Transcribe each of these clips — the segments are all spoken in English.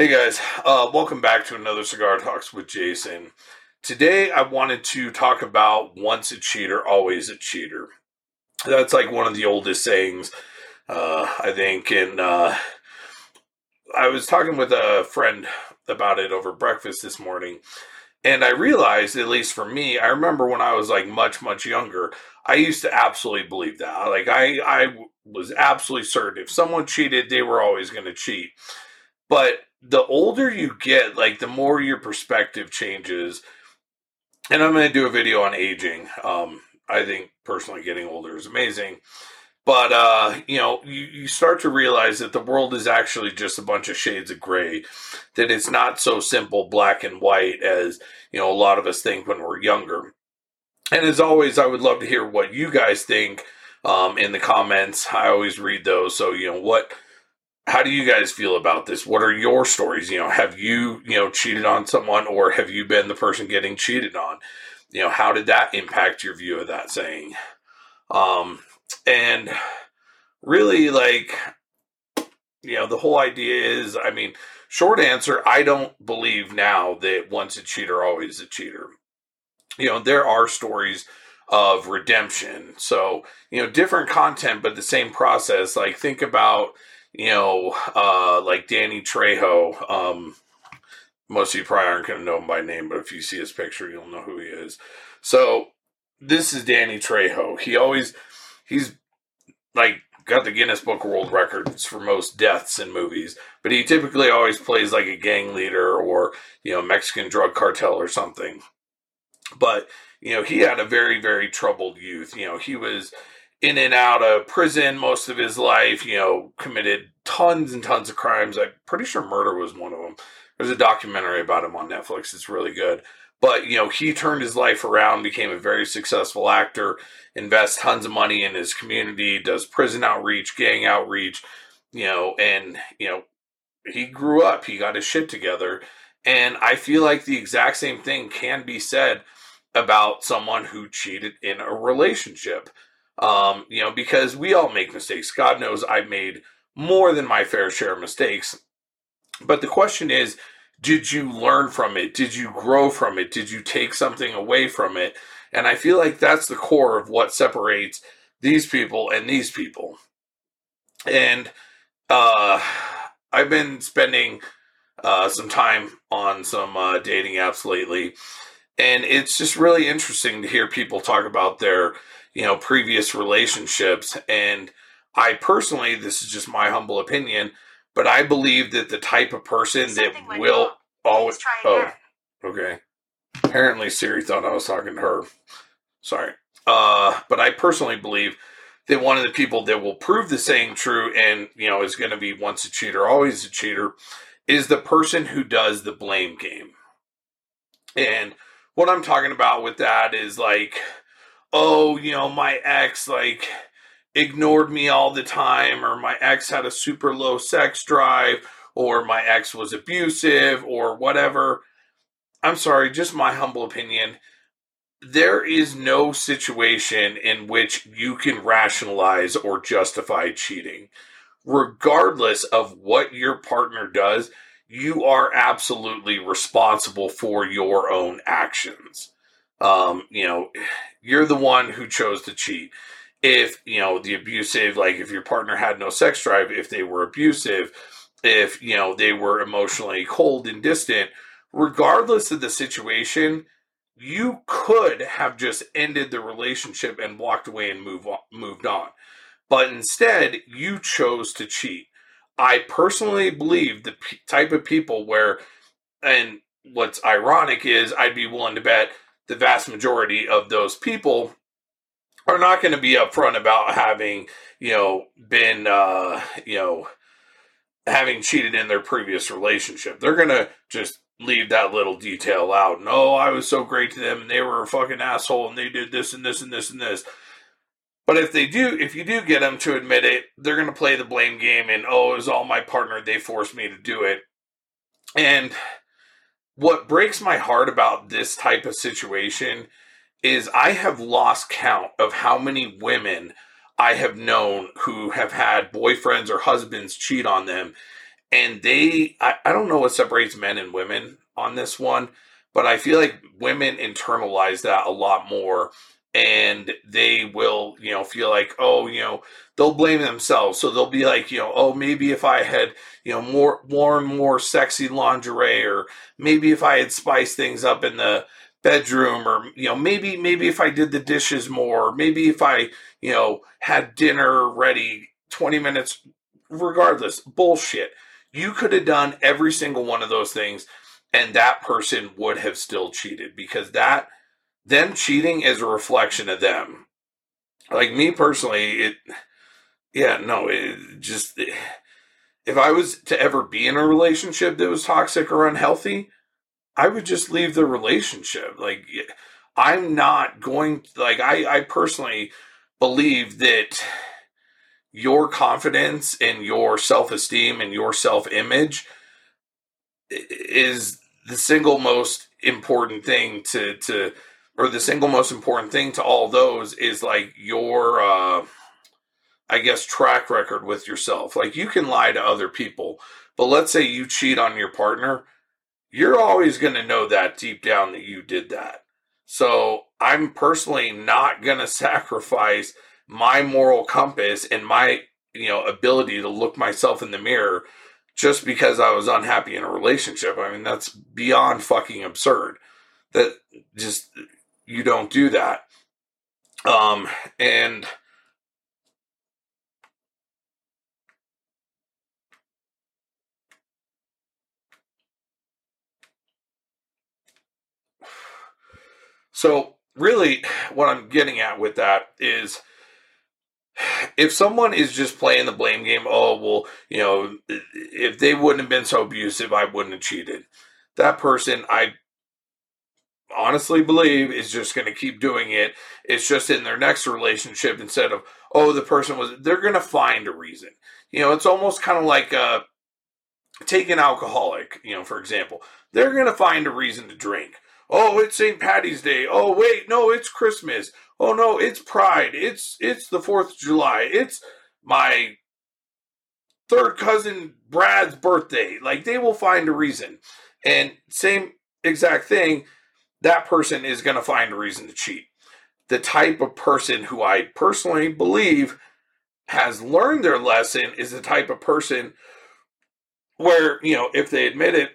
Hey guys, uh, welcome back to another Cigar Talks with Jason. Today I wanted to talk about once a cheater, always a cheater. That's like one of the oldest sayings, uh, I think. And uh, I was talking with a friend about it over breakfast this morning. And I realized, at least for me, I remember when I was like much, much younger, I used to absolutely believe that. Like I, I was absolutely certain if someone cheated, they were always going to cheat. But the older you get, like the more your perspective changes. And I'm going to do a video on aging. Um, I think personally getting older is amazing. But uh, you know, you, you start to realize that the world is actually just a bunch of shades of gray, that it's not so simple black and white as you know a lot of us think when we're younger. And as always, I would love to hear what you guys think um, in the comments. I always read those. So, you know, what how do you guys feel about this? What are your stories? You know, have you, you know, cheated on someone or have you been the person getting cheated on? You know, how did that impact your view of that saying? Um, and really like, you know, the whole idea is, I mean, short answer, I don't believe now that once a cheater, always a cheater. You know, there are stories of redemption. So, you know, different content, but the same process. Like, think about, you know, uh, like Danny Trejo. Um, most of you probably aren't going to know him by name, but if you see his picture, you'll know who he is. So this is Danny Trejo. He always he's like got the Guinness Book of World Records for most deaths in movies, but he typically always plays like a gang leader or you know Mexican drug cartel or something. But you know he had a very very troubled youth. You know he was in and out of prison most of his life, you know, committed tons and tons of crimes. I'm pretty sure murder was one of them. There's a documentary about him on Netflix. It's really good. But, you know, he turned his life around, became a very successful actor, invests tons of money in his community, does prison outreach, gang outreach, you know, and, you know, he grew up, he got his shit together. And I feel like the exact same thing can be said about someone who cheated in a relationship um, you know, because we all make mistakes. God knows I've made more than my fair share of mistakes. But the question is, did you learn from it? Did you grow from it? Did you take something away from it? And I feel like that's the core of what separates these people and these people. And uh, I've been spending uh, some time on some uh, dating apps lately, and it's just really interesting to hear people talk about their you know, previous relationships. And I personally, this is just my humble opinion, but I believe that the type of person Something that will always. Oh, okay. Apparently, Siri thought I was talking to her. Sorry. Uh, but I personally believe that one of the people that will prove the saying true and, you know, is going to be once a cheater, always a cheater, is the person who does the blame game. And what I'm talking about with that is like, oh, you know, my ex like ignored me all the time, or my ex had a super low sex drive, or my ex was abusive, or whatever. I'm sorry, just my humble opinion. There is no situation in which you can rationalize or justify cheating. Regardless of what your partner does, you are absolutely responsible for your own actions um, you know, you're the one who chose to cheat. If, you know, the abusive, like if your partner had no sex drive, if they were abusive, if, you know, they were emotionally cold and distant, regardless of the situation, you could have just ended the relationship and walked away and move on, moved on. But instead, you chose to cheat. I personally believe the p- type of people where, and what's ironic is I'd be willing to bet the vast majority of those people are not going to be upfront about having, you know, been, uh, you know, having cheated in their previous relationship. They're going to just leave that little detail out. And, oh, I was so great to them and they were a fucking asshole and they did this and this and this and this. But if they do, if you do get them to admit it, they're going to play the blame game and, oh, it was all my partner. They forced me to do it. And what breaks my heart about this type of situation is I have lost count of how many women I have known who have had boyfriends or husbands cheat on them. and they I, I don't know what separates men and women on this one but i feel like women internalize that a lot more and they will you know feel like oh you know they'll blame themselves. So they'll be like you know oh maybe if i had you know more worn more sexy lingerie or maybe if i had spiced things up in the bedroom or you know maybe maybe if i did the dishes more maybe if i you know had dinner ready 20 minutes regardless bullshit. You could have done every single one of those things and that person would have still cheated because that them cheating is a reflection of them. Like me personally it yeah no it just if i was to ever be in a relationship that was toxic or unhealthy i would just leave the relationship. Like i'm not going like i i personally believe that your confidence and your self-esteem and your self-image is the single most important thing to to or the single most important thing to all those is like your uh I guess track record with yourself. Like you can lie to other people, but let's say you cheat on your partner, you're always going to know that deep down that you did that. So, I'm personally not going to sacrifice my moral compass and my, you know, ability to look myself in the mirror just because I was unhappy in a relationship. I mean, that's beyond fucking absurd. That just you don't do that. Um and So, really, what I'm getting at with that is if someone is just playing the blame game, oh, well, you know, if they wouldn't have been so abusive, I wouldn't have cheated. That person, I honestly believe, is just going to keep doing it. It's just in their next relationship instead of, oh, the person was, they're going to find a reason. You know, it's almost kind of like uh, take an alcoholic, you know, for example. They're going to find a reason to drink. Oh, it's St. Patty's Day. Oh, wait, no, it's Christmas oh no, it's Pride. It's it's the Fourth of July. It's my third cousin Brad's birthday. Like they will find a reason. And same exact thing, that person is going to find a reason to cheat. The type of person who I personally believe has learned their lesson is the type of person where, you know, if they admit it,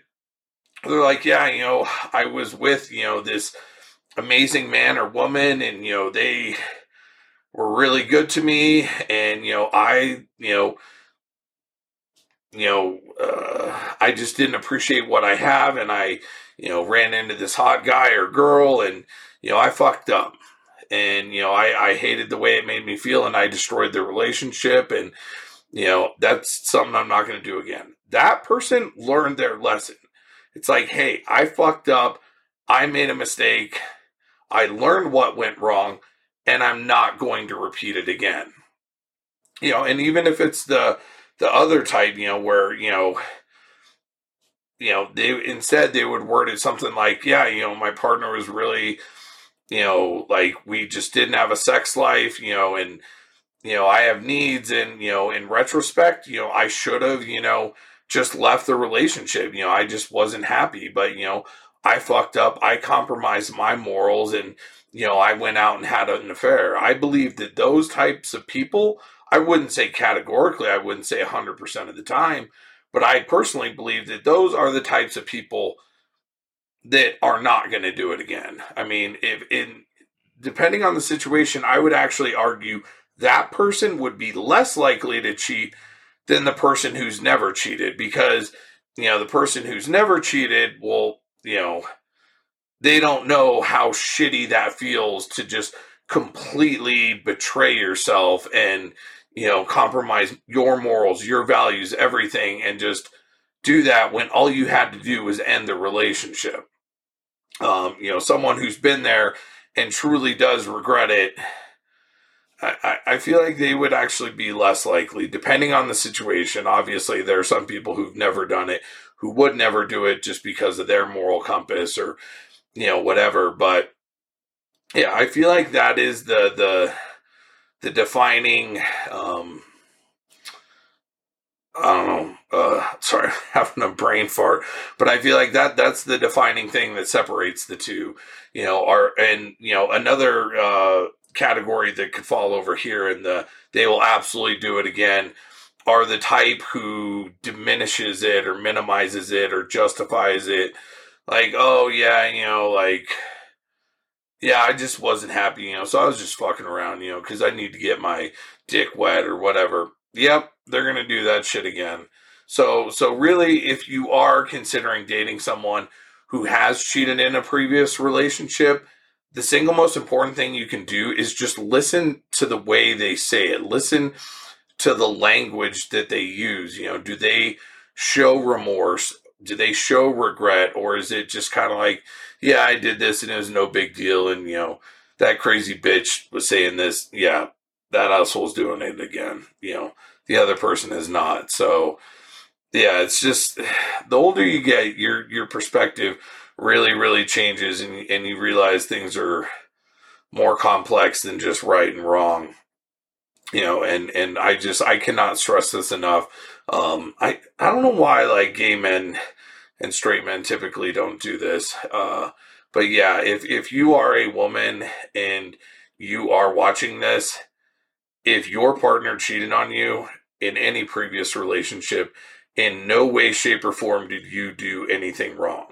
they're like, yeah, you know, I was with, you know, this amazing man or woman and you know they were really good to me and you know i you know you know uh, i just didn't appreciate what i have and i you know ran into this hot guy or girl and you know i fucked up. And you know i i hated the way it made me feel and i destroyed the relationship and you know that's something i'm not going to do again. That person learned their lesson. It's like hey i fucked up. I made a mistake. I learned what went wrong and I'm not going to repeat it again. You know, and even if it's the the other type, you know, where, you know, you know, they instead they would word it something like, yeah, you know, my partner was really, you know, like we just didn't have a sex life, you know, and you know, I have needs and, you know, in retrospect, you know, I should have, you know, just left the relationship. You know, I just wasn't happy, but you know, I fucked up. I compromised my morals and, you know, I went out and had an affair. I believe that those types of people, I wouldn't say categorically, I wouldn't say 100% of the time, but I personally believe that those are the types of people that are not going to do it again. I mean, if in depending on the situation, I would actually argue that person would be less likely to cheat than the person who's never cheated because you know the person who's never cheated will you know, they don't know how shitty that feels to just completely betray yourself and, you know, compromise your morals, your values, everything, and just do that when all you had to do was end the relationship. Um, you know, someone who's been there and truly does regret it. I, I feel like they would actually be less likely, depending on the situation. Obviously, there are some people who've never done it who would never do it just because of their moral compass or you know whatever but yeah i feel like that is the the the defining um i don't know uh, sorry, having a brain fart, but I feel like that that's the defining thing that separates the two. You know, are and you know another uh, category that could fall over here, and the they will absolutely do it again. Are the type who diminishes it or minimizes it or justifies it, like, oh yeah, you know, like yeah, I just wasn't happy, you know, so I was just fucking around, you know, because I need to get my dick wet or whatever. Yep, they're gonna do that shit again. So, so really, if you are considering dating someone who has cheated in a previous relationship, the single most important thing you can do is just listen to the way they say it. Listen to the language that they use. You know, do they show remorse? Do they show regret? Or is it just kind of like, yeah, I did this and it was no big deal. And, you know, that crazy bitch was saying this. Yeah, that asshole's doing it again. You know, the other person is not. So, yeah, it's just the older you get, your your perspective really really changes, and and you realize things are more complex than just right and wrong. You know, and and I just I cannot stress this enough. Um, I I don't know why like gay men and straight men typically don't do this. Uh, but yeah, if if you are a woman and you are watching this, if your partner cheated on you in any previous relationship, in no way, shape, or form did you do anything wrong.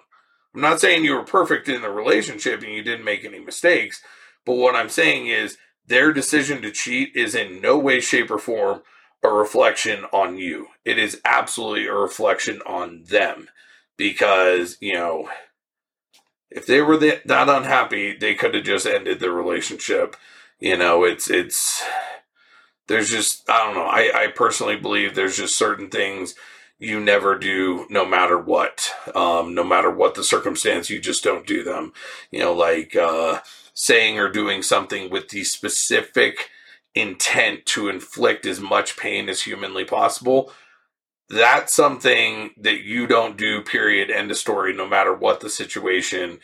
I'm not saying you were perfect in the relationship and you didn't make any mistakes, but what I'm saying is their decision to cheat is in no way, shape, or form a reflection on you. It is absolutely a reflection on them because, you know, if they were that unhappy, they could have just ended the relationship. You know, it's, it's, there's just, I don't know. I, I personally believe there's just certain things you never do no matter what um, no matter what the circumstance you just don't do them you know like uh, saying or doing something with the specific intent to inflict as much pain as humanly possible that's something that you don't do period end of story no matter what the situation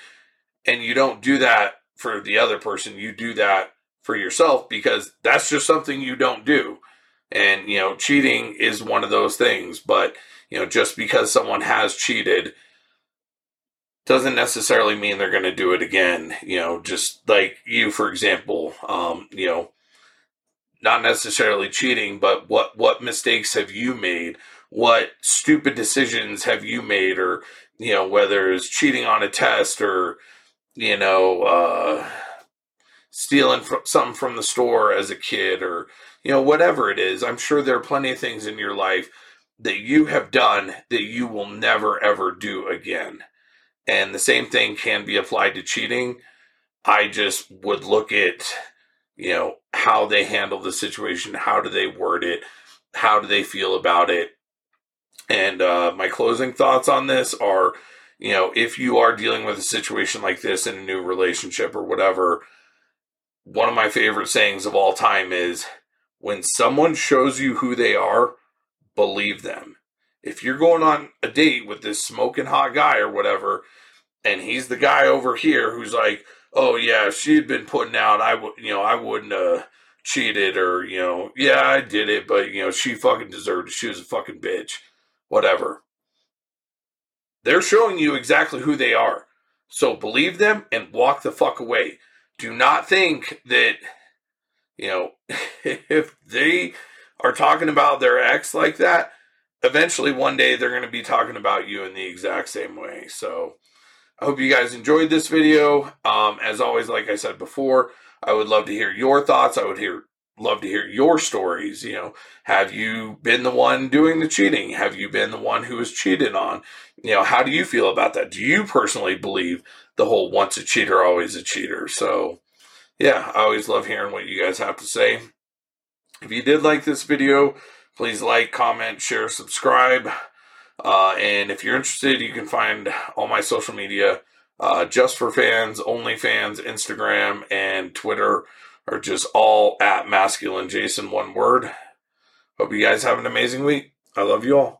and you don't do that for the other person you do that for yourself because that's just something you don't do and, you know, cheating is one of those things, but, you know, just because someone has cheated doesn't necessarily mean they're going to do it again. You know, just like you, for example, um, you know, not necessarily cheating, but what, what mistakes have you made? What stupid decisions have you made? Or, you know, whether it's cheating on a test or, you know, uh, stealing from, something from the store as a kid or, you know, whatever it is, I'm sure there are plenty of things in your life that you have done that you will never ever do again. And the same thing can be applied to cheating. I just would look at, you know, how they handle the situation, how do they word it, how do they feel about it. And uh, my closing thoughts on this are, you know, if you are dealing with a situation like this in a new relationship or whatever, one of my favorite sayings of all time is when someone shows you who they are, believe them. If you're going on a date with this smoking hot guy or whatever, and he's the guy over here who's like, "Oh yeah, if she had been putting out, I would, you know, I wouldn't have cheated, or you know, yeah, I did it, but you know, she fucking deserved it. She was a fucking bitch, whatever." They're showing you exactly who they are, so believe them and walk the fuck away. Do not think that you know, if they are talking about their ex like that, eventually one day they're going to be talking about you in the exact same way. So I hope you guys enjoyed this video. Um, as always, like I said before, I would love to hear your thoughts. I would hear love to hear your stories. You know, have you been the one doing the cheating? Have you been the one who was cheated on? You know, how do you feel about that? Do you personally believe the whole once a cheater, always a cheater? So yeah, I always love hearing what you guys have to say. If you did like this video, please like, comment, share, subscribe. Uh, and if you're interested, you can find all my social media uh, just for fans, only fans, Instagram and Twitter are just all at masculine Jason, one word. Hope you guys have an amazing week. I love you all.